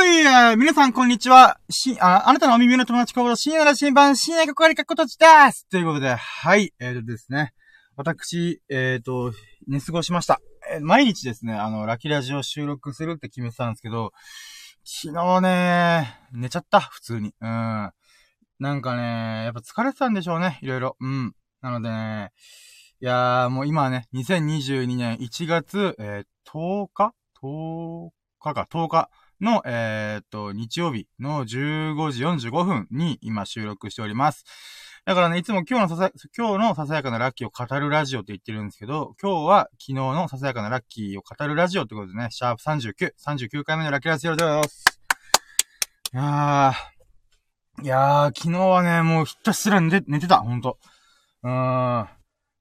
おい、皆さんこんにちは。し、あ、あなたのお耳の友達コード深夜の新版深夜かかりかことちですということで、はい、えーとですね。私、えーと、寝過ごしました。えー、毎日ですね、あの、ラキラジを収録するって決めてたんですけど、昨日ね、寝ちゃった、普通に。うん。なんかね、やっぱ疲れてたんでしょうね、いろいろ。うん。なのでね、いやー、もう今はね、2022年1月、えー、10日 ?10 日か、10日の、えー、っと、日曜日の15時45分に今収録しております。だからね、いつも今日のささ、今日のささやかなラッキーを語るラジオって言ってるんですけど、今日は昨日のささやかなラッキーを語るラジオってことでね、シャープ39、39回目のラッキーラジオでございます。いやー、いやー、昨日はね、もうひたすら寝て、寝てた、ほんと。うーん。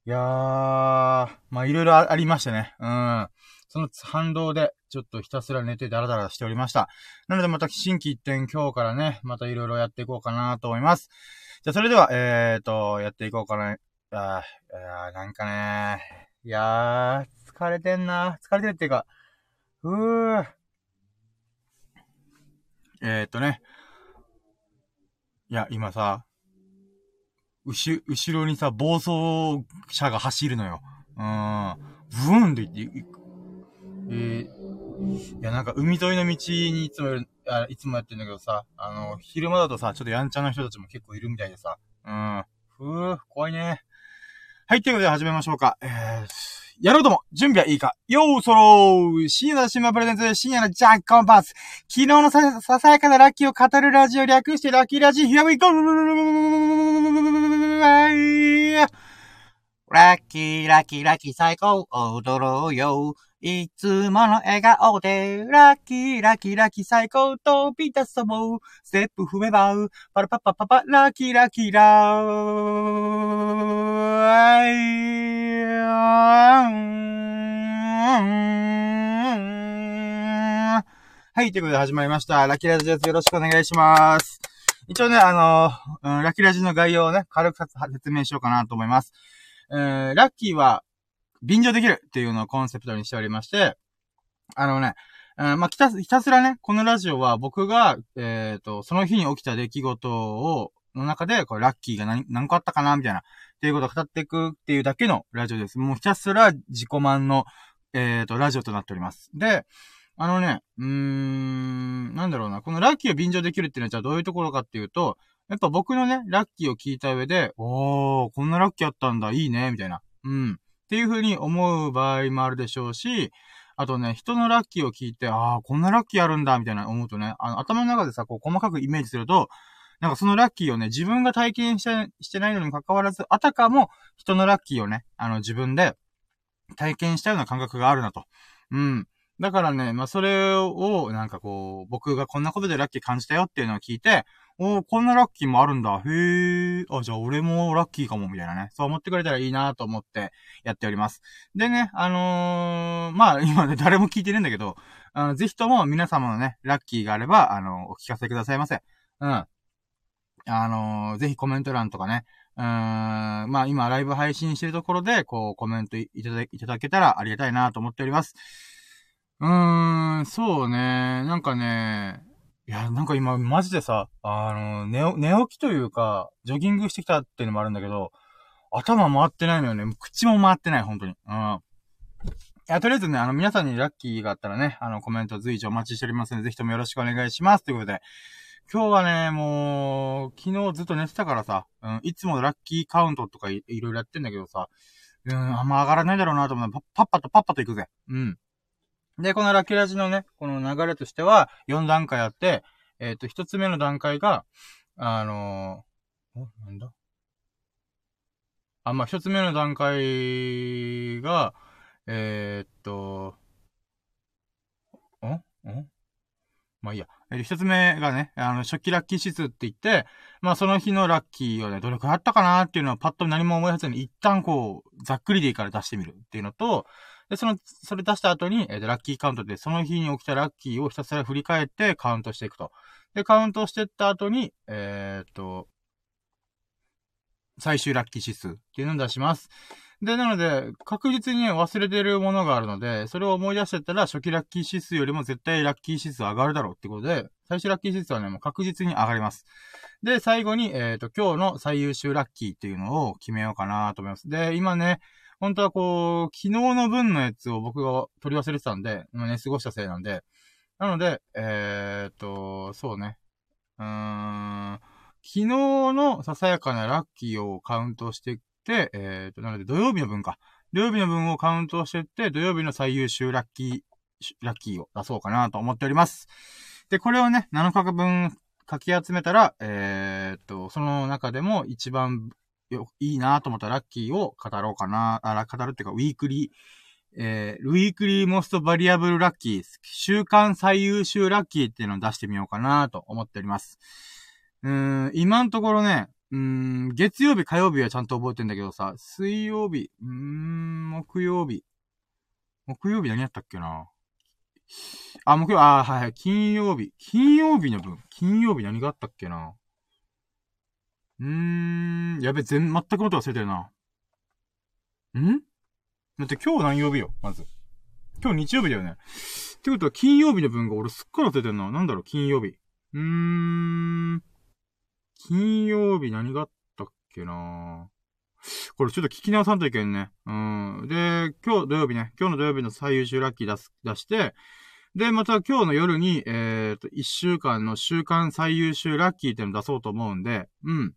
いやー、まあ、いろいろありましてね。うん。その反動で、ちょっとひたすら寝てダラダラしておりました。なのでまた新規一点今日からね、またいろいろやっていこうかなと思います。じゃあそれでは、えーと、やっていこうかな。あー、なんかね、いやー、疲れてんな。疲れてるっていうか、うー。えーとね。いや、今さ、うし、後ろにさ、暴走車が走るのよ。うん。ブーンって言って、えー、いや、なんか海沿いの道にいつもあ、いつもやってんだけどさ、あの、昼間だとさ、ちょっとやんちゃな人たちも結構いるみたいでさ、うん、ふぅ、怖いね。はい、ということで始めましょうか。えー、やろうとも、準備はいいか。よーそろー深夜の新聞プレゼンツ、深夜のジャックコンパス。昨日のさ、ささやかなラッキーを語るラジオ略してラッキーラジー、Here we go! ラッキー、ラッキー、ラッキー、最高、踊ろうよ。いつもの笑顔で、ラッキー、ラッキー、ラッキー、最高、飛び出そう。ステップ踏めば、パラパパパパ、ラッキー、ラッキー、ラー。はい、ということで始まりました。ラッキーラジです。よろしくお願いします。一応ね、あの、うん、ラッキーラジの概要をね、軽く説明しようかなと思います。えー、ラッキーは、便乗できるっていうのをコンセプトにしておりまして、あのね、うん、まあ、ひたす、ひたすらね、このラジオは僕が、えっ、ー、と、その日に起きた出来事を、の中で、これラッキーが何、何個あったかなみたいな、っていうことを語っていくっていうだけのラジオです。もうひたすら自己満の、えっ、ー、と、ラジオとなっております。で、あのね、うーん、なんだろうな、このラッキーを便乗できるっていうのはじゃあどういうところかっていうと、やっぱ僕のね、ラッキーを聞いた上で、おー、こんなラッキーあったんだ、いいね、みたいな。うん。っていう風に思う場合もあるでしょうし、あとね、人のラッキーを聞いて、ああ、こんなラッキーあるんだ、みたいな思うとね、あの、頭の中でさ、こう、細かくイメージすると、なんかそのラッキーをね、自分が体験して、してないのに関わらず、あたかも人のラッキーをね、あの、自分で体験したような感覚があるなと。うん。だからね、まあ、それを、なんかこう、僕がこんなことでラッキー感じたよっていうのを聞いて、おこんなラッキーもあるんだ。へえ。あ、じゃあ俺もラッキーかも、みたいなね。そう思ってくれたらいいなと思ってやっております。でね、あのー、まあ、今ね、誰も聞いてねえんだけど、あの、ぜひとも皆様のね、ラッキーがあれば、あの、お聞かせくださいませ。うん。あのー、ぜひコメント欄とかね、うーん、まあ今ライブ配信してるところで、こうコメントいただいただけたらありがたいなと思っております。うーん、そうね、なんかね、いや、なんか今、マジでさ、あの、寝、寝起きというか、ジョギングしてきたっていうのもあるんだけど、頭回ってないのよね。口も回ってない、本当に。うん。いや、とりあえずね、あの、皆さんにラッキーがあったらね、あの、コメント随時お待ちしておりますので、ぜひともよろしくお願いします。ということで、今日はね、もう、昨日ずっと寝てたからさ、うん、いつもラッキーカウントとかいいろいろやってんだけどさ、うん、あんま上がらないだろうなと思って、パッパとパッパと行くぜ。うん。で、このラッキーラジのね、この流れとしては、4段階あって、えっ、ー、と、1つ目の段階が、あのー、お、なんだ？あ、まあ、1つ目の段階が、えー、っと、んんまあいいや。えー、一つ目がね、あの、初期ラッキー指数って言って、まあその日のラッキーをね、どれくらいあったかなっていうのをパッと何も思い出せずに一旦こう、ざっくりでいいから出してみるっていうのと、で、その、それ出した後に、えー、ラッキーカウントで、その日に起きたラッキーをひたすら振り返ってカウントしていくと。で、カウントしてった後に、えー、っと、最終ラッキー指数っていうのを出します。で、なので、確実に忘れてるものがあるので、それを思い出してたら、初期ラッキー指数よりも絶対ラッキー指数上がるだろうってことで、最初ラッキー指数はね、もう確実に上がります。で、最後に、えっ、ー、と、今日の最優秀ラッキーっていうのを決めようかなと思います。で、今ね、本当はこう、昨日の分のやつを僕が取り忘れてたんで、まあ、寝過ごしたせいなんで、なので、えっ、と、そうね。うーん、昨日のささやかなラッキーをカウントして、えっ、と、なので土曜日の分か。土曜日の分をカウントしてって、土曜日の最優秀ラッキー、ラッキーを出そうかなと思っております。で、これをね、7日分書き集めたら、えー、っと、その中でも一番よ、いいなと思ったラッキーを語ろうかな、あら、語るっていうか、 weekly、えー、 weekly most valuable lucky、週間最優秀ラッキーっていうのを出してみようかなと思っております。うーん、今のところね、うん、月曜日、火曜日はちゃんと覚えてんだけどさ、水曜日、うん、木曜日。木曜日何やったっけな？あ、木曜、あ、はいはい、金曜日。金曜日の分。金曜日何があったっけな？うーん、やべ、全、全くこと忘れてるな。ん？だって今日何曜日よ、まず。今日日曜日だよね。ってことは金曜日の分が俺すっかり忘れてるな。なんだろう、金曜日。うーん。金曜日何があったっけなこれちょっと聞き直さんといけんね。うん。で、今日土曜日ね、今日の土曜日の最優秀ラッキー出す、出して、で、また今日の夜に、えっ、ー、と、一週間の週間最優秀ラッキーっていうの出そうと思うんで、うん。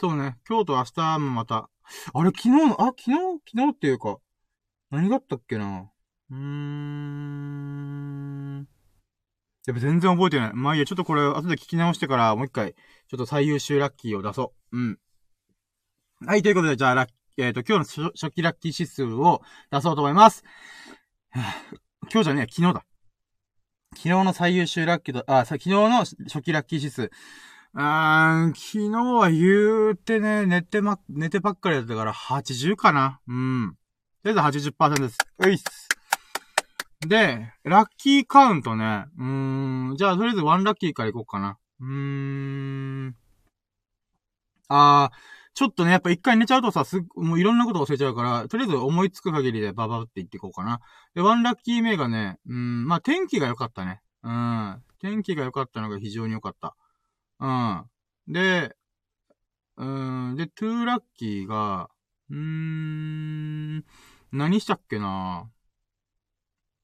そうね、今日と明日もまた、あれ、昨日の、あ、昨日、昨日っていうか、何があったっけなうーん。やっぱ全然覚えてない。まあいいや、ちょっとこれ後で聞き直してからもう一回、ちょっと最優秀ラッキーを出そう。うん。はい、ということで、じゃあ、ラッ、えっ、ー、と、今日の初期ラッキー指数を出そうと思います。今日じゃねえ、昨日だ。昨日の最優秀ラッキーと、あ、昨日の初期ラッキー指数。あー、昨日は言うてね、寝てま、寝てばっかりだったから80かな。うん。とりあえず80%です。ういっす。で、ラッキーカウントね。うーん。じゃあ、とりあえずワンラッキーからいこうかな。うーん。あー、ちょっとね、やっぱ一回寝ちゃうとさ、すもういろんなこと忘れちゃうから、とりあえず思いつく限りでババって言っていこうかな。で、ワンラッキー目がね、うん、まあ、天気が良かったね。うん。天気が良かったのが非常に良かった。うん。で、うん、で、トゥーラッキーが、うーん、何したっけな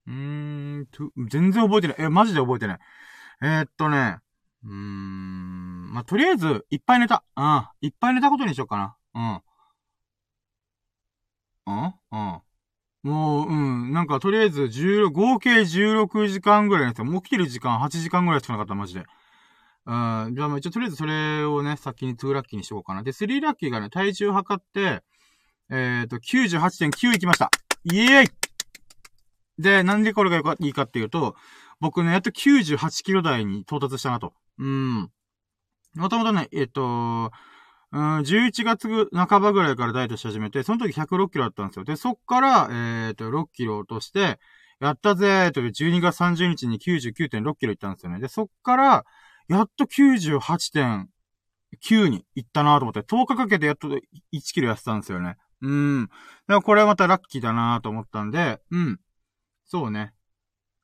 うーん、全然覚えてない。え、マジで覚えてない。えー、っとね、うーん、まあ、とりあえず、いっぱい寝た。うん。いっぱい寝たことにしようかな。うん。うん？うん。もう、うん。なんか、とりあえず、16、合計16時間ぐらい寝て、もう起きる時間8時間ぐらいしかなかった、マジで。じゃあ、一応、とりあえずそれをね、先に2ラッキーにしようかな。で、3ラッキーがね、体重測って、えっ、ー、と、98.9いきました。イエーイで、なんでこれがいいかっていうと、僕ね、やっと98キロ台に到達したなと。うん。もともとね、えっ、と、うん、11月半ばぐらいからダイエットし始めて、その時106キロだったんですよ。で、そっから、えっ、と、6キロ落として、やったぜーという12月30日に99.6キロ行ったんですよね。で、そっから、やっと98.9に行ったなと思って、10日かけてやっと1キロ痩せたんですよね。うん。だからこれはまたラッキーだなと思ったんで、うん。そうね。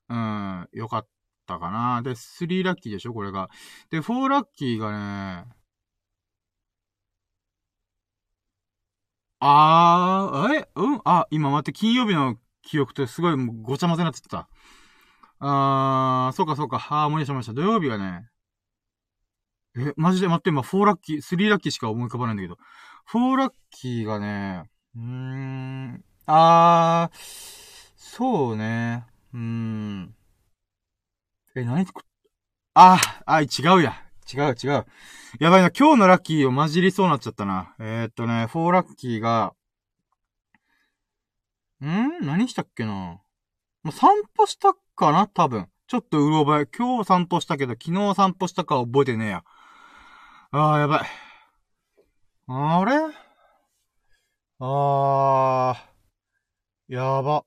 うん、よかったかな。で、3ラッキーでしょこれが。で、4ラッキーがね、あー、え？うん？あ、今待って、金曜日の記憶ってすごいごちゃ混ぜになってた。あー、そうかそうか。あー、思い出しました。土曜日がね、え、マジで待って、今4ラッキー、3ラッキーしか思い浮かばないんだけど。4ラッキーがね、うーん、あー、そうね。うーん。え、何作っ、あ、あ、違うや。違う違う。やばいな、今日のラッキーを混じりそうなっちゃったな。えー、っとね、4ラッキーが、ん？何したっけな？もう散歩したかな？多分。ちょっとうろ覚え。今日散歩したけど、昨日散歩したか覚えてねえや。あー、やばい。あれ？あー、やば。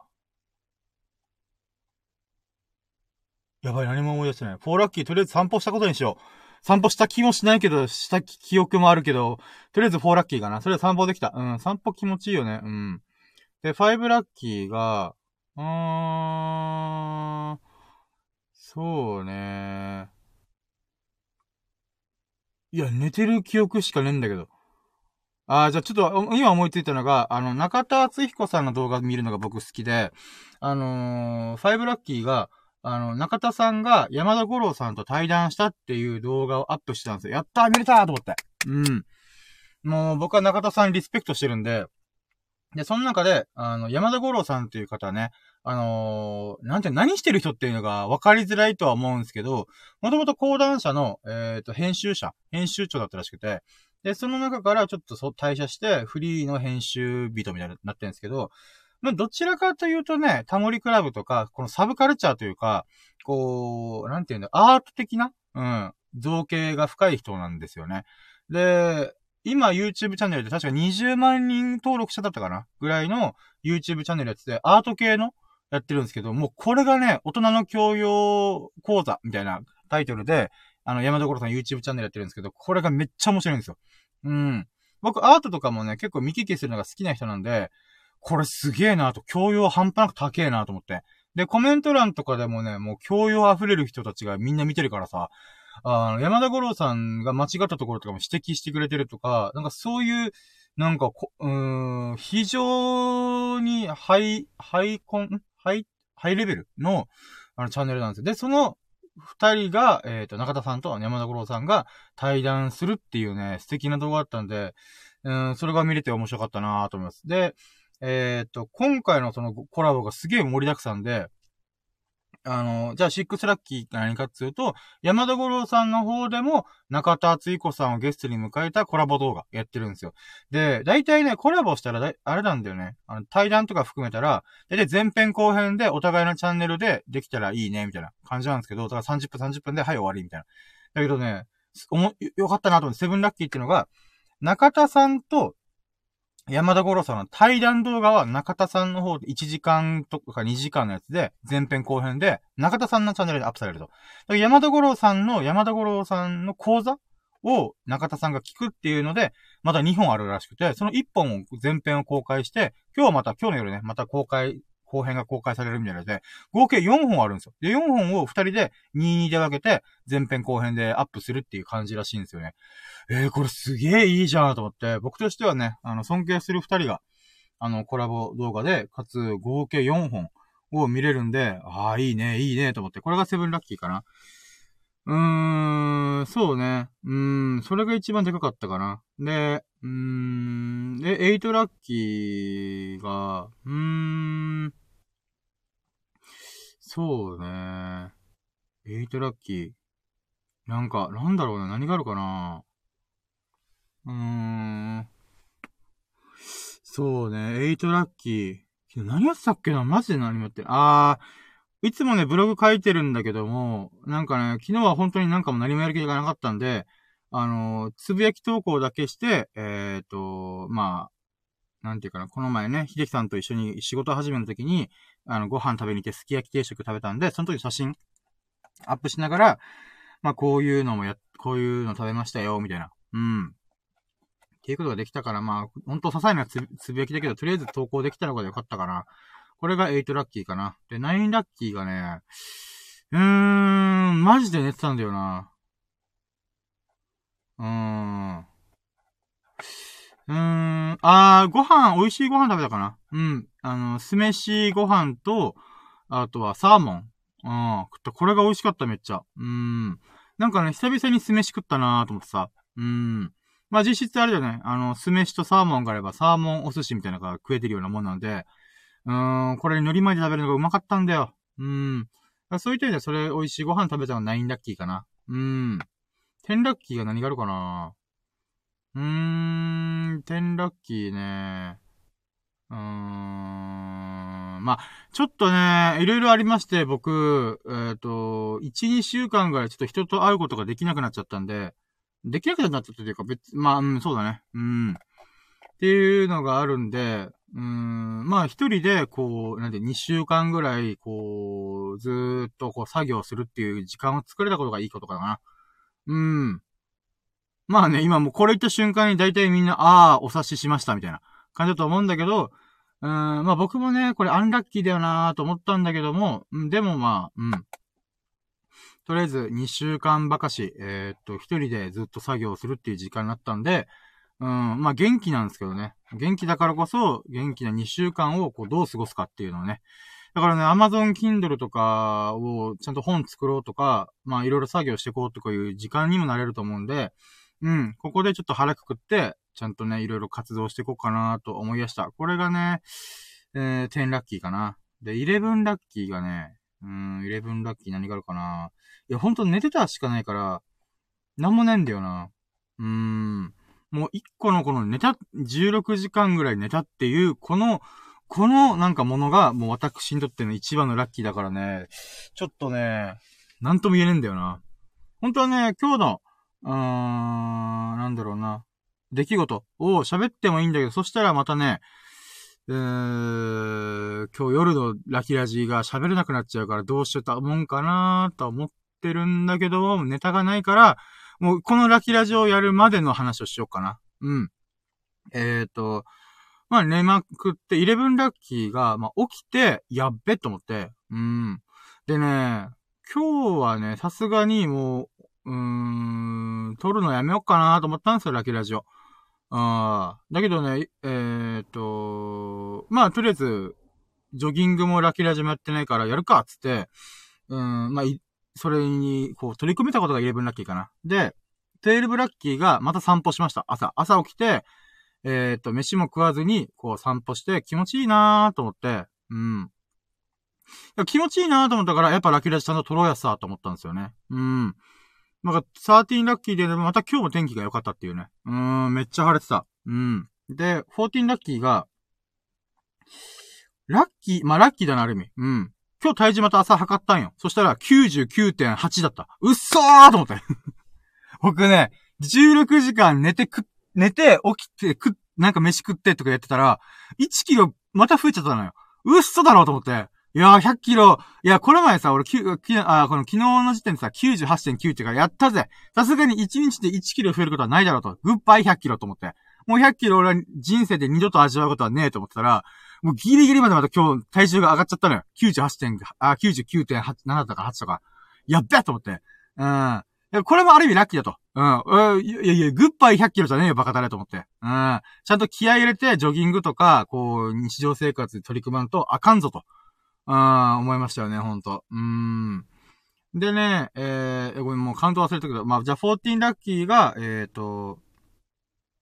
やばい、何も思い出してない。フォーラッキー、とりあえず散歩したことにしよう。散歩した気もしないけど、した記憶もあるけど、とりあえず4ラッキーかな。それで散歩できた。うん、散歩気持ちいいよね。うん。で、5ラッキーが、うーん、そうね。いや、寝てる記憶しかねえんだけど。ああ、じゃあちょっと、今思いついたのが、あの、中田敦彦さんの動画見るのが僕好きで、あのー、ファイブラッキーが、あの、中田さんが山田五郎さんと対談したっていう動画をアップしたんですよ。やったー見れたーと思って。うん。もう僕は中田さんリスペクトしてるんで、で、その中で、あの、山田五郎さんっていう方ね、あのー、なんて、何してる人っていうのが分かりづらいとは思うんですけど、もともと講談社の、えっ、ー、と、編集者、編集長だったらしくて、で、その中からちょっとそ退社して、フリーの編集人みたいになってるんですけど、まあ、どちらかというとね、タモリクラブとか、このサブカルチャーというか、こう、なんていうんだ、アート的な、うん、造形が深い人なんですよね。で、今 YouTube チャンネルで確か20万人登録者だったかなぐらいの YouTube チャンネルやってて、アート系のやってるんですけど、もうこれがね、大人の教養講座みたいなタイトルで、あの、山田五郎さん YouTube チャンネルやってるんですけど、これがめっちゃ面白いんですよ。うん。僕、アートとかもね、結構見聞きするのが好きな人なんで、これすげえなと、教養半端なく高えなと思って。で、コメント欄とかでもね、もう教養溢れる人たちがみんな見てるからさ、あの、山田五郎さんが間違ったところとかも指摘してくれてるとか、なんかそういう、なんかこ、うーん、非常にハイ、ハイコン、ハイ、ハイレベルの、あの、チャンネルなんですよ。で、その、二人が、えっ、ー、と、中田さんと山田五郎さんが対談するっていうね、素敵な動画だったんで、うん、それが見れて面白かったなと思います。で、えっ、ー、と、今回のそのコラボがすげえ盛りだくさんで、あの、じゃあ、シックスラッキーって何かっていうと、山田五郎さんの方でも、中田敦彦さんをゲストに迎えたコラボ動画やってるんですよ。で、大体ね、コラボしたら、あれなんだよね。あの、対談とか含めたら、大体前編後編でお互いのチャンネルでできたらいいね、みたいな感じなんですけど、だから30分30分で、はい、終わり、みたいな。だけどね、おも、よかったなと思って、セブンラッキーっていうのが、中田さんと山田五郎さんの対談動画は中田さんの方で1時間とか2時間のやつで、前編後編で、中田さんのチャンネルでアップされると。だから山田五郎さんの山田五郎さんの講座を中田さんが聞くっていうので、また2本あるらしくて、その1本を前編を公開して、今日また、今日の夜ね、また公開、後編が公開されるみたいなので、合計4本あるんですよ。で、4本を2人で2、2で分けて、前編後編でアップするっていう感じらしいんですよね。えー、これすげえいいじゃんと思って、僕としてはね、あの、尊敬する二人が、あの、コラボ動画で、かつ合計4本を見れるんで、ああ、いいね、いいね、と思って、これがセブンラッキーかな。うーん、そうね。うーん、それが一番でかかったかな。で、うーん、で、エイトラッキーが、うーん、そうね。エイトラッキー。なんか、なんだろうな、何があるかな。うーん。そうね、エイトラッキー。何やってたっけな？マジで何もやってあー、いつもね、ブログ書いてるんだけども、なんかね、昨日は本当になんかも何もやる気がなかったんで、あのつぶやき投稿だけして、えっ、ー、と、まあ、なんていうかな、この前ね、秀樹さんと一緒に仕事始めの時に、あの、ご飯食べに行ってすき焼き定食食べたんで、その時写真アップしながら、まあ、こういうのもや、こういうの食べましたよ、みたいな。うん。っていうことができたから、まあ、ほんと些細なつつぶやきだけど、とりあえず投稿できたのがよかったかな。これが8ラッキーかな。で、9ラッキーがね、うーん、マジで寝てたんだよな。うーん。うーん、あー、ご飯、美味しいご飯食べたかな？うん。あの、酢飯ご飯と、あとはサーモン。うん。食った。これが美味しかった、めっちゃ。うーん。なんかね、久々に酢飯食ったなーと思ってさ。うーん。まあ実質あれだよね。あの、酢飯とサーモンがあれば、サーモンお寿司みたいなのが食えてるようなもんなんで、うーん、これに海苔巻いて食べるのがうまかったんだよ。うーん。そういった意味ではそれ美味しいご飯食べたのが9ラッキーかな。うーん。10ラッキーが何があるかな？うーん、10ラッキーね。うーん。まあ、ちょっとね、いろいろありまして、僕、えっ、ー、と、1、2週間ぐらいちょっと人と会うことができなくなっちゃったんで、できなくなっちゃったというか、別、まあ、うん、そうだね。うん。っていうのがあるんで、うん、まあ一人で、こう、なんで、2週間ぐらい、こう、ずっとこう作業するっていう時間を作れたことがいいことかな。うん。まあね、今もうこれ言った瞬間に大体みんな、ああ、お察ししましたみたいな感じだと思うんだけど、うん、まあ僕もね、これアンラッキーだよなーと思ったんだけども、うん、でもまあ、うん。とりあえず2週間ばかし、えー、っと、一人でずっと作業するっていう時間になったんで、うん、まあ元気なんですけどね。元気だからこそ、元気な2週間をこうどう過ごすかっていうのをね。だからね、Amazon Kindle とかをちゃんと本作ろうとか、まあいろいろ作業していこうとかいう時間にもなれると思うんで、うん、ここでちょっと腹くくって、ちゃんとね、いろいろ活動していこうかなと思い出した。これがね、えー、10ラッキーかな。で、11ラッキーがね、うん、11ラッキー何があるかな。いや、ほんと寝てたしかないから、なんもないんだよな。うーん。もう一個のこの寝た、16時間ぐらい寝たっていう、この、このなんかものがもう私にとっての一番のラッキーだからね、ちょっとね、なんとも言えねえんだよな。本当はね、今日の、うーん、なんだろうな、出来事を喋ってもいいんだけど、そしたらまたね、えー、今日夜のラキラジが喋れなくなっちゃうからどうしようと思うんかなと思ってるんだけど、ネタがないから、もうこのラキラジをやるまでの話をしようかな。うん。えっ、ー、と、まあ寝まくって、11ラッキーが、まあ起きて、やっべと思って、うん。でね、今日はね、さすがにもう、うーん、撮るのやめようかなと思ったんですよ、ラキラジオ。ああ。だけどね、えー、っと、まあ、とりあえず、ジョギングもラキラジもやってないからやるか、つって、うん、まあ、それに、こう、取り組めたことが11ラッキーかな。で、12ラッキーがまた散歩しました。朝。朝起きて、えー、っと、飯も食わずに、こう散歩して気持ちいいなーと思って、うん。気持ちいいなーと思ったから、やっぱラキラジちゃんと撮ろうやさーと思ったんですよね。うん。なんか、13ラッキーで、また今日も天気が良かったっていうね。うーん、めっちゃ晴れてた。うん。で、14ラッキーが、ラッキー、まあ、ラッキーだな、ある意味。うん。今日体重また朝測ったんよ。そしたら99.8だった。うっそーと思って。僕ね、16時間寝てく、寝て、起きて、く、なんか飯食ってとかやってたら、1キロまた増えちゃったのよ。うっそだろうと思って。いやー、100キロ。いや、この前さ、俺、き、き、あ、この昨日の時点でさ、98.9ってからやったぜ。さすがに1日で1キロ増えることはないだろうと。グッバイ100キロと思って。もう100キロ俺は人生で二度と味わうことはねえと思ってたら、もうギリギリまでまた今日体重が上がっちゃったのよ。98点、あ、99.8、7とか8とか。やっべと思って。うん。これもある意味ラッキーだと。うん。いやいや、グッバイ100キロじゃねえよ、バカだねと思って。うん。ちゃんと気合入れて、ジョギングとか、こう、日常生活で取り組まんとあかんぞと。ああ、思いましたよね、ほんと。うーん。でね、えー、ごめん、もうカウント忘れたけど、まあ、じゃあ14ラッキーが、えっ、ー、と、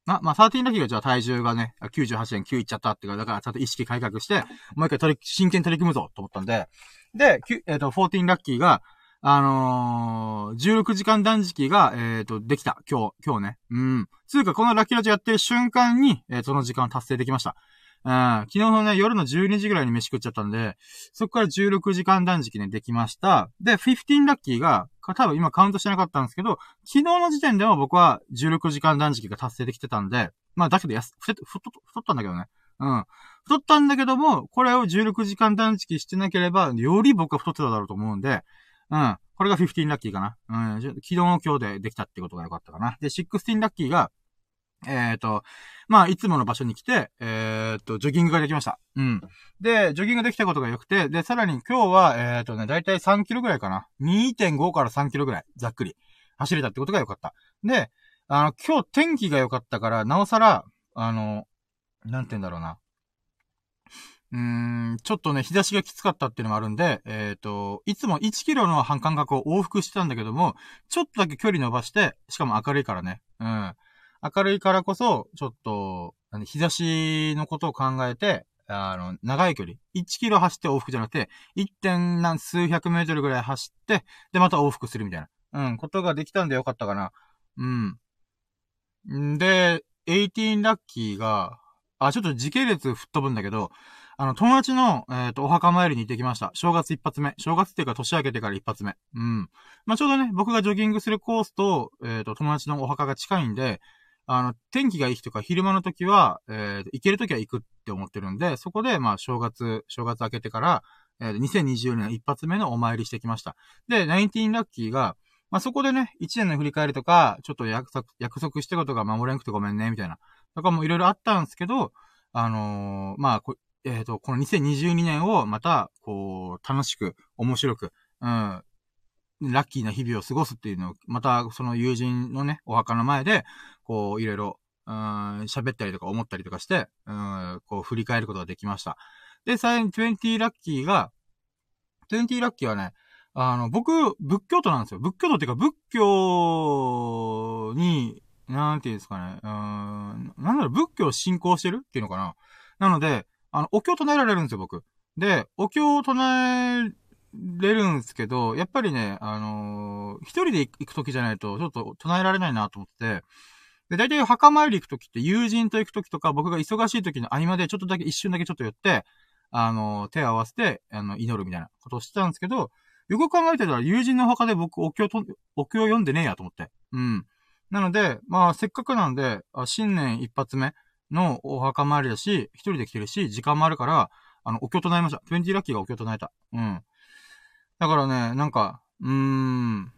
あ、まあ、13ラッキーがじゃあ体重がね、98.9いっちゃったっていうか、だからちゃんと意識改革して、もう一回取り、真剣に取り組むぞと思ったんで、で、えっ、ー、と、14ラッキーが、あのー、16時間断食が、えっ、ー、と、できた。今日、今日ね。うん。つうか、このラッキーラジやってる瞬間に、えー、その時間達成できました。昨日のね、夜の12時ぐらいに飯食っちゃったんで、そこから16時間断食ね、できました。で、15ラッキーが、多分今カウントしてなかったんですけど、昨日の時点でも僕は16時間断食が達成できてたんで、まあだけどやす、太、ったんだけどね。うん。太ったんだけども、これを16時間断食してなければ、より僕は太ってただろうと思うんで、うん。これが15ラッキーかな。うん。昨日の今日でできたってことが良かったかな。で、16ラッキーが、えっ、ー、と、まあ、いつもの場所に来て、えっ、ー、と、ジョギングができました。うん。で、ジョギングできたことが良くて、で、さらに今日は、えっ、ー、とね、だいたい3キロぐらいかな。2.5から3キロぐらい、ざっくり、走れたってことが良かった。で、あの、今日天気が良かったから、なおさら、あの、なんて言うんだろうな。うーん、ちょっとね、日差しがきつかったっていうのもあるんで、えっ、ー、と、いつも1キロの半間隔を往復してたんだけども、ちょっとだけ距離伸ばして、しかも明るいからね。うん。明るいからこそ、ちょっと、日差しのことを考えて、あの、長い距離。1キロ走って往復じゃなくて、1. 点何数百メートルぐらい走って、で、また往復するみたいな。うん、ことができたんでよかったかな。うん。んで、18ラッキーが、あ、ちょっと時系列吹っ飛ぶんだけど、あの、友達の、えっ、ー、と、お墓参りに行ってきました。正月一発目。正月っていうか年明けてから一発目。うん。まあ、ちょうどね、僕がジョギングするコースと、えっ、ー、と、友達のお墓が近いんで、あの、天気がいい日とか昼間の時は、えー、行ける時は行くって思ってるんで、そこで、まあ、正月、正月明けてから、えー、2020年一発目のお参りしてきました。で、19ラッキーが、まあ、そこでね、一年の振り返りとか、ちょっと約束、約束したことが守れなくてごめんね、みたいな。とかもいろいろあったんですけど、あのー、まあ、えっ、ー、と、この2022年をまた、こう、楽しく、面白く、うん、ラッキーな日々を過ごすっていうのを、また、その友人のね、お墓の前で、こう、いろいろ、うん、喋ったりとか思ったりとかして、うん、こう、振り返ることができました。で、最後に20ラッキーが、20ラッキーはね、あの、僕、仏教徒なんですよ。仏教徒っていうか、仏教に、なんていうんですかね、うん、なんだろう、仏教を信仰してるっていうのかな。なので、あの、お経を唱えられるんですよ、僕。で、お経を唱えれるんですけど、やっぱりね、あのー、一人で行くときじゃないと、ちょっと唱えられないなと思って、で、大体墓参り行くときって友人と行くときとか、僕が忙しいときの合間でちょっとだけ一瞬だけちょっと寄って、あの、手を合わせて、あの、祈るみたいなことをしてたんですけど、よく考えてたら友人の墓で僕お経と、お経を読んでねえやと思って。うん。なので、まあ、せっかくなんで、新年一発目のお墓参りだし、一人で来てるし、時間もあるから、あの、お経唱えました。20ラッキーがお経唱えた。うん。だからね、なんか、うーん、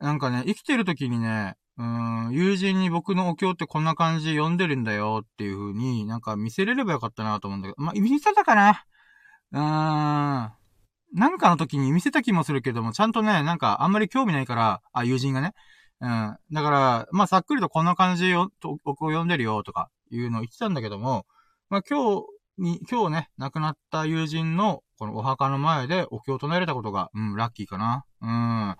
なんかね、生きてる時にね、うん、友人に僕のお経ってこんな感じで読んでるんだよっていう風に、なんか見せれればよかったなと思うんだけど、まあ、見せたかな？うーん。なんかの時に見せた気もするけども、ちゃんとね、なんかあんまり興味ないから、あ、友人がね。うん。だから、まあ、さっくりとこんな感じでお経を読んでるよとかいうのを言ってたんだけども、まあ、今日に、今日ね、亡くなった友人のこのお墓の前でお経を唱えれたことが、うん、ラッキーかな。うん。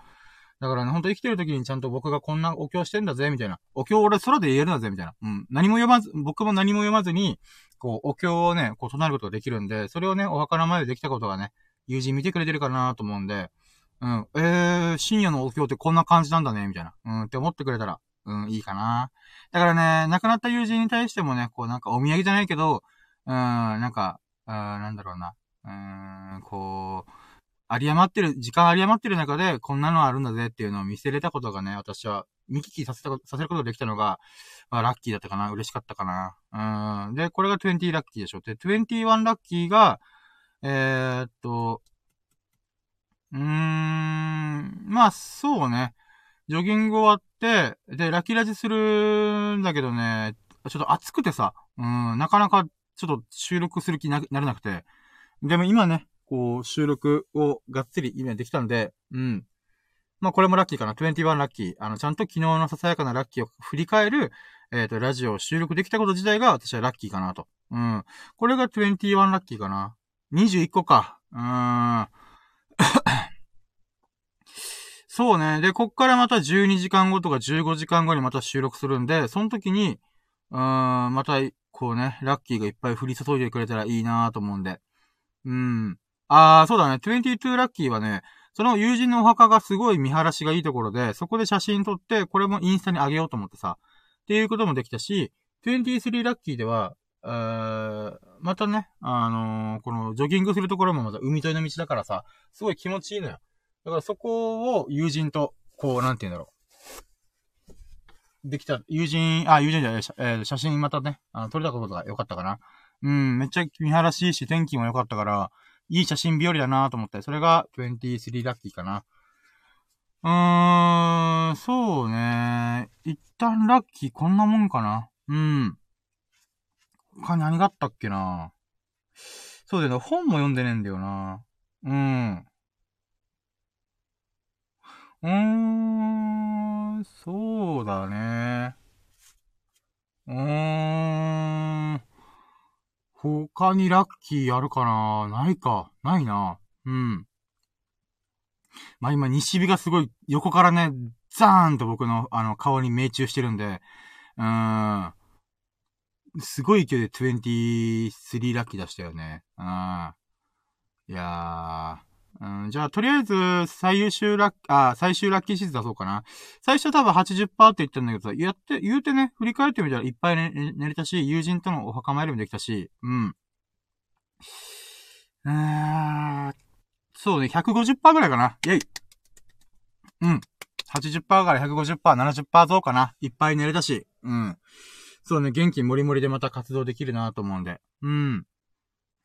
だからね、ほんと生きてる時にちゃんと僕がこんなお経してんだぜ、みたいな。お経俺空で言えるんだぜ、みたいな。うん。何も読まず、僕も何も読まずに、こう、お経をね、こう唱えることができるんで、それをね、お墓の前でできたことがね、友人見てくれてるかなと思うんで、うん、えー、深夜のお経ってこんな感じなんだね、みたいな。うん、って思ってくれたら、うん、いいかな。だからね、亡くなった友人に対してもね、こうなんかお土産じゃないけど、うん、なんか、あなんだろうな。うん、こう、あり余ってる、時間あり余ってる中で、こんなのあるんだぜっていうのを見せれたことがね、私は、見聞きさせた、させることができたのが、まあ、ラッキーだったかな。嬉しかったかな。うん。で、これが20ラッキーでしょ。で、21ラッキーが、えー、っと、うーん、まあ、そうね。ジョギング終わって、で、ラッキーラジするんだけどね、ちょっと暑くてさ、うん、なかなかちょっと収録する気になれなくて。でも今ね、こう、収録をがっつり今できたんで、うん。まあこれもラッキーかな。21ラッキー。あの、ちゃんと昨日のささやかなラッキーを振り返る、えっ、ー、と、ラジオを収録できたこと自体が私はラッキーかなと。うん。これが21ラッキーかな。21個か。うーん。そうね。で、こっからまた12時間後とか15時間後にまた収録するんで、その時に、うーん、またこうね、ラッキーがいっぱい降り注いでくれたらいいなと思うんで。うん。あー、そうだね。22ラッキーはね、その友人のお墓がすごい見晴らしがいいところで、そこで写真撮って、これもインスタに上げようと思ってさ。っていうこともできたし、23ラッキーでは、えー、またね、あのー、このジョギングするところもまた海沿いの道だからさ、すごい気持ちいいのよ。だからそこを友人と、こう、なんて言うんだろう。できた、友人、あ、友人じゃない、えー、写真またね、あの撮れたことが良かったかな。うん、めっちゃ見晴らしいし、天気も良かったから、いい写真日和だなと思って、それが23ラッキーかな。うーん、そうね。一旦ラッキーこんなもんかな。うん。他に何があったっけな。そうだよね。本も読んでねえんだよな。うん。うーん、そうだね。うーん。他にラッキーあるかな？ないか。ないな。うん。まあ、今、西日がすごい横からね、ザーンと僕のあの顔に命中してるんで、うーん。すごい勢いで23ラッキー出したよね。うん。いやー。じゃあ、とりあえず、最優秀ラッ、あ、最終ラッキーシーズ出そうかな。最初多分80%って言ったんだけどさ、やって、言うてね、振り返ってみたらいっぱい寝、寝れたし、友人とのお墓参りもできたし、うん。えーん、そうね、150%ぐらいかな。イェイ。うん。80%から150%、70%増かな。いっぱい寝れたし、うん。そうね、元気もりもりでまた活動できるなと思うんで。うん。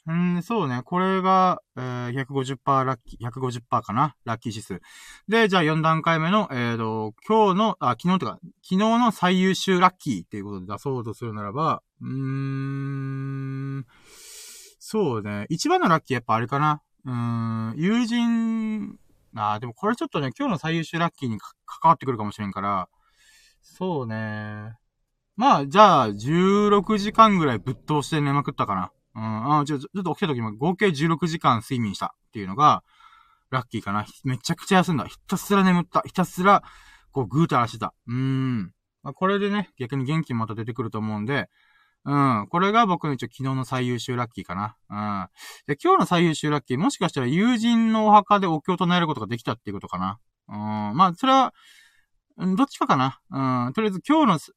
うんそうね。これが、えー、150%ラッキー、150%かな？ラッキー指数。で、じゃあ4段階目の、えーと、今日の、あ、昨日とか、昨日の最優秀ラッキーっていうことで出そうとするならば、うーん、そうね。一番のラッキーやっぱあれかな？うーん、友人、あでもこれちょっとね、今日の最優秀ラッキーに関わってくるかもしれんから、そうね。まあ、じゃあ、16時間ぐらいぶっ通して寝まくったかな。うん、あちょ、ちょっと起きた時も合計16時間睡眠したっていうのが、ラッキーかな。めちゃくちゃ休んだ。ひたすら眠った。ひたすら、こう、ぐーたらしてた。うーん。まあ、これでね、逆に元気また出てくると思うんで、うん。これが僕の一応昨日の最優秀ラッキーかな。うん。で、今日の最優秀ラッキー、もしかしたら友人のお墓でお経を唱えることができたっていうことかな。うん。まあ、それは、どっちかかな。うん。とりあえず今日の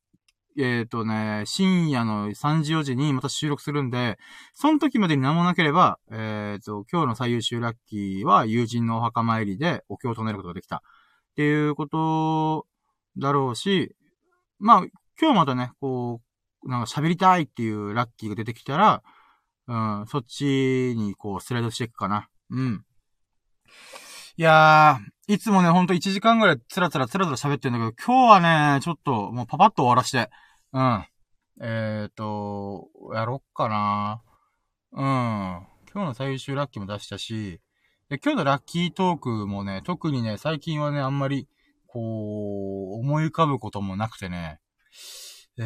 えっ、ー、とね、深夜の3時4時にまた収録するんで、その時までに何もなければ、えっ、ー、と、今日の最優秀ラッキーは友人のお墓参りでお経を唱えることができた。っていうことだろうし、まあ、今日またね、こう、なんか喋りたいっていうラッキーが出てきたら、うん、そっちにこうスライドしていくかな。うん。いやー、いつもね、ほんと1時間ぐらいつらつらつらつら喋ってんだけど、今日はね、ちょっともうパパッと終わらして、うん。えーと、やろっかなうん。今日の最終ラッキーも出したし、で今日のラッキートークもね、特にね、最近はね、あんまり、こう、思い浮かぶこともなくてね、えー、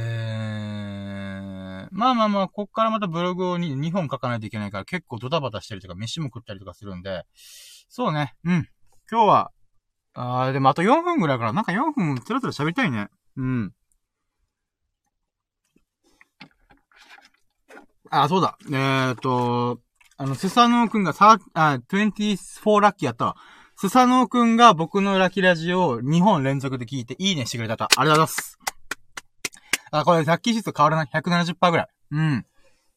まあまあまあ、こっからまたブログを 2, 2本書かないといけないから結構ドタバタしたりとか飯も食ったりとかするんで、そうね。うん。今日は、あー、でもあと4分ぐらいから、なんか4分つらつら喋りたいね。うん。あ、そうだ。えー、っと、あの、スサノーくんがさ、あ、24ラッキーやったわ。スサノーくんが僕のラッキーラジオを2本連続で聞いていいねしてくれたと。ありがとうございます。あ、これラッキーシスト変わらない。170%ぐらい。うん。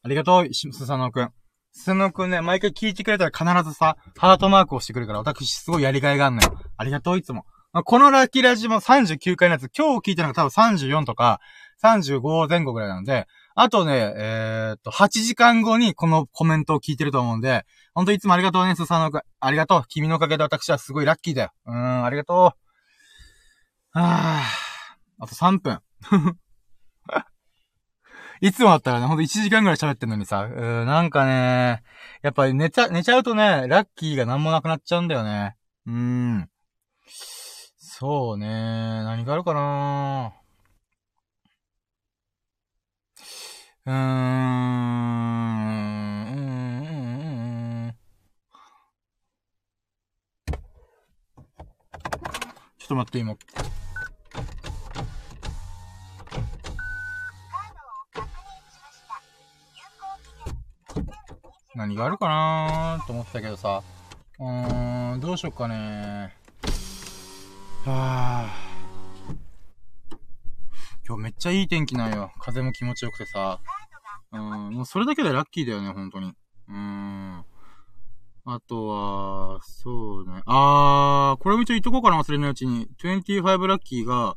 ありがとう、スサノーくん。スノくんね、毎回聞いてくれたら必ずさ、ハートマークをしてくるから、私すごいやりがいがあるのよ。ありがとう、いつもま。このラッキーラジも39回のやつ、今日聞いたのが多分34とか、35前後ぐらいなので、あとね、えー、っと、8時間後にこのコメントを聞いてると思うんで、ほんといつもありがとうね、スサノくん。ありがとう。君のおかげで私はすごいラッキーだよ。うーん、ありがとう。はぁ、あと3分。いつもだったらね、ほんと1時間ぐらい喋ってんのにさ、うーなんかね、やっぱり寝ちゃ、寝ちゃうとね、ラッキーがなんもなくなっちゃうんだよね。うーん。そうね、何があるかな。うーん、うん、うん、ちょっと待って、今、何があるかなーと思ったけどさ。うーん、どうしよっかねはぁ。今日めっちゃいい天気なんよ。風も気持ちよくてさ。うん、もうそれだけでラッキーだよね、本当に。うーん。あとは、そうね。あー、これも一応言っとこうかな、忘れないうちに。25ラッキーが、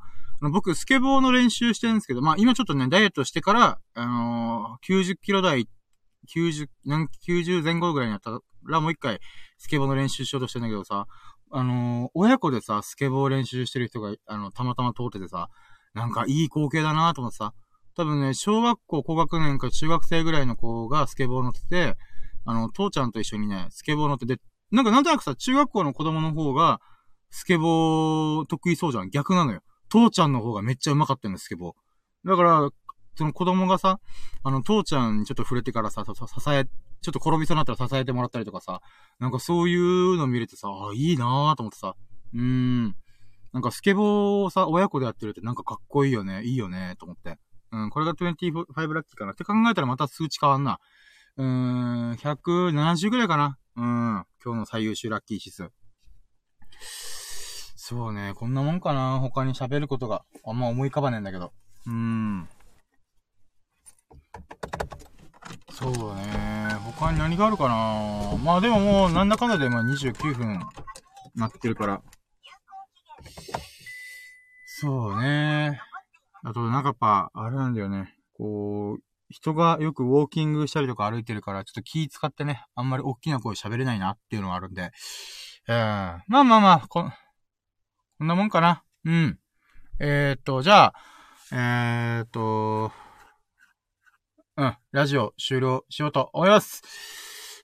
僕、スケボーの練習してるんですけど、まあ今ちょっとね、ダイエットしてから、あのー、90キロ台90、なん90前後ぐらいになったらもう一回スケボーの練習しようとしてんだけどさ、あのー、親子でさ、スケボー練習してる人が、あの、たまたま通っててさ、なんかいい光景だなと思ってさ、多分ね、小学校高学年か中学生ぐらいの子がスケボー乗ってて、あの、父ちゃんと一緒にね、スケボー乗ってで、なんかなんとなくさ、中学校の子供の方が、スケボー得意そうじゃん。逆なのよ。父ちゃんの方がめっちゃ上手かったんだ、スケボー。だから、その子供がさ、あの、父ちゃんにちょっと触れてからさ、さ、支え、ちょっと転びそうになったら支えてもらったりとかさ、なんかそういうの見れてさ、あ、いいなぁと思ってさ、うーん。なんかスケボーをさ、親子でやってるってなんかかっこいいよね、いいよね、と思って。うん、これが25ラッキーかなって考えたらまた数値変わんな。うーん、170ぐらいかな。うん、今日の最優秀ラッキー指数。そうね、こんなもんかな。他に喋ることがあんま思い浮かばねえんだけど。うーん。そうだね。他に何があるかな？まあでももう、なんだかんだで今29分なってるから。そうね。あと、なんかやっぱ、あれなんだよね。こう、人がよくウォーキングしたりとか歩いてるから、ちょっと気使ってね、あんまり大きな声喋れないなっていうのがあるんで、えー、まあまあまあ、こ、こんなもんかな。うん。えー、っと、じゃあ、えー、っと、うん、ラジオ終了しようと思います。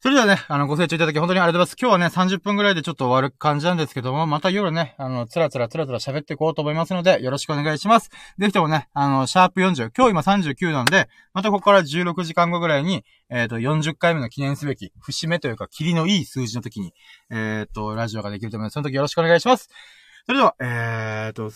それではね、あの、ご清聴いただき本当にありがとうございます。今日はね、30分くらいでちょっと終わる感じなんですけども、また夜ね、あの、つらつらつらつら喋っていこうと思いますので、よろしくお願いします。ぜひともね、あの、シャープ40、今日今39なんで、またここから16時間後ぐらいに、えっ、ー、と、40回目の記念すべき、節目というか、霧のいい数字の時に、えっ、ー、と、ラジオができると思います。その時よろしくお願いします。それでは、えっ、ー、と、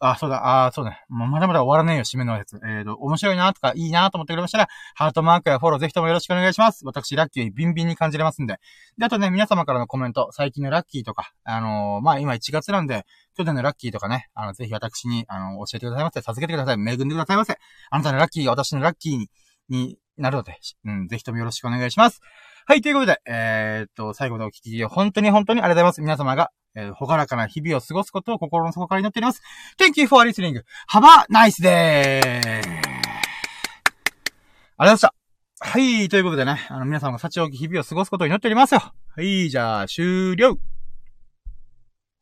あ、そうだ、あ、そうね。もうまだまだ終わらねえよ、締めのやつ。えっ、ー、と、面白いなとか、いいなと思ってくれましたら、ハートマークやフォローぜひともよろしくお願いします。私、ラッキービンビンに感じれますんで。で、あとね、皆様からのコメント、最近のラッキーとか、あのー、まあ、今1月なんで、去年のラッキーとかね、あの、ぜひ私に、あの、教えてくださいませ。授けてください。恵んでくださいませ。あなたのラッキーが私のラッキーに、になるので、うん、ぜひともよろしくお願いします。はい、ということで、えー、っと、最後のお聞き本当に本当にありがとうございます。皆様がえー、ほがらかな日々を過ごすことを心の底から祈っております。Thank you for listening. Have a nice day! ありがとうございました。はい、ということでね、あの、皆様が幸多き日々を過ごすことを祈っておりますよ。はい、じゃあ、終了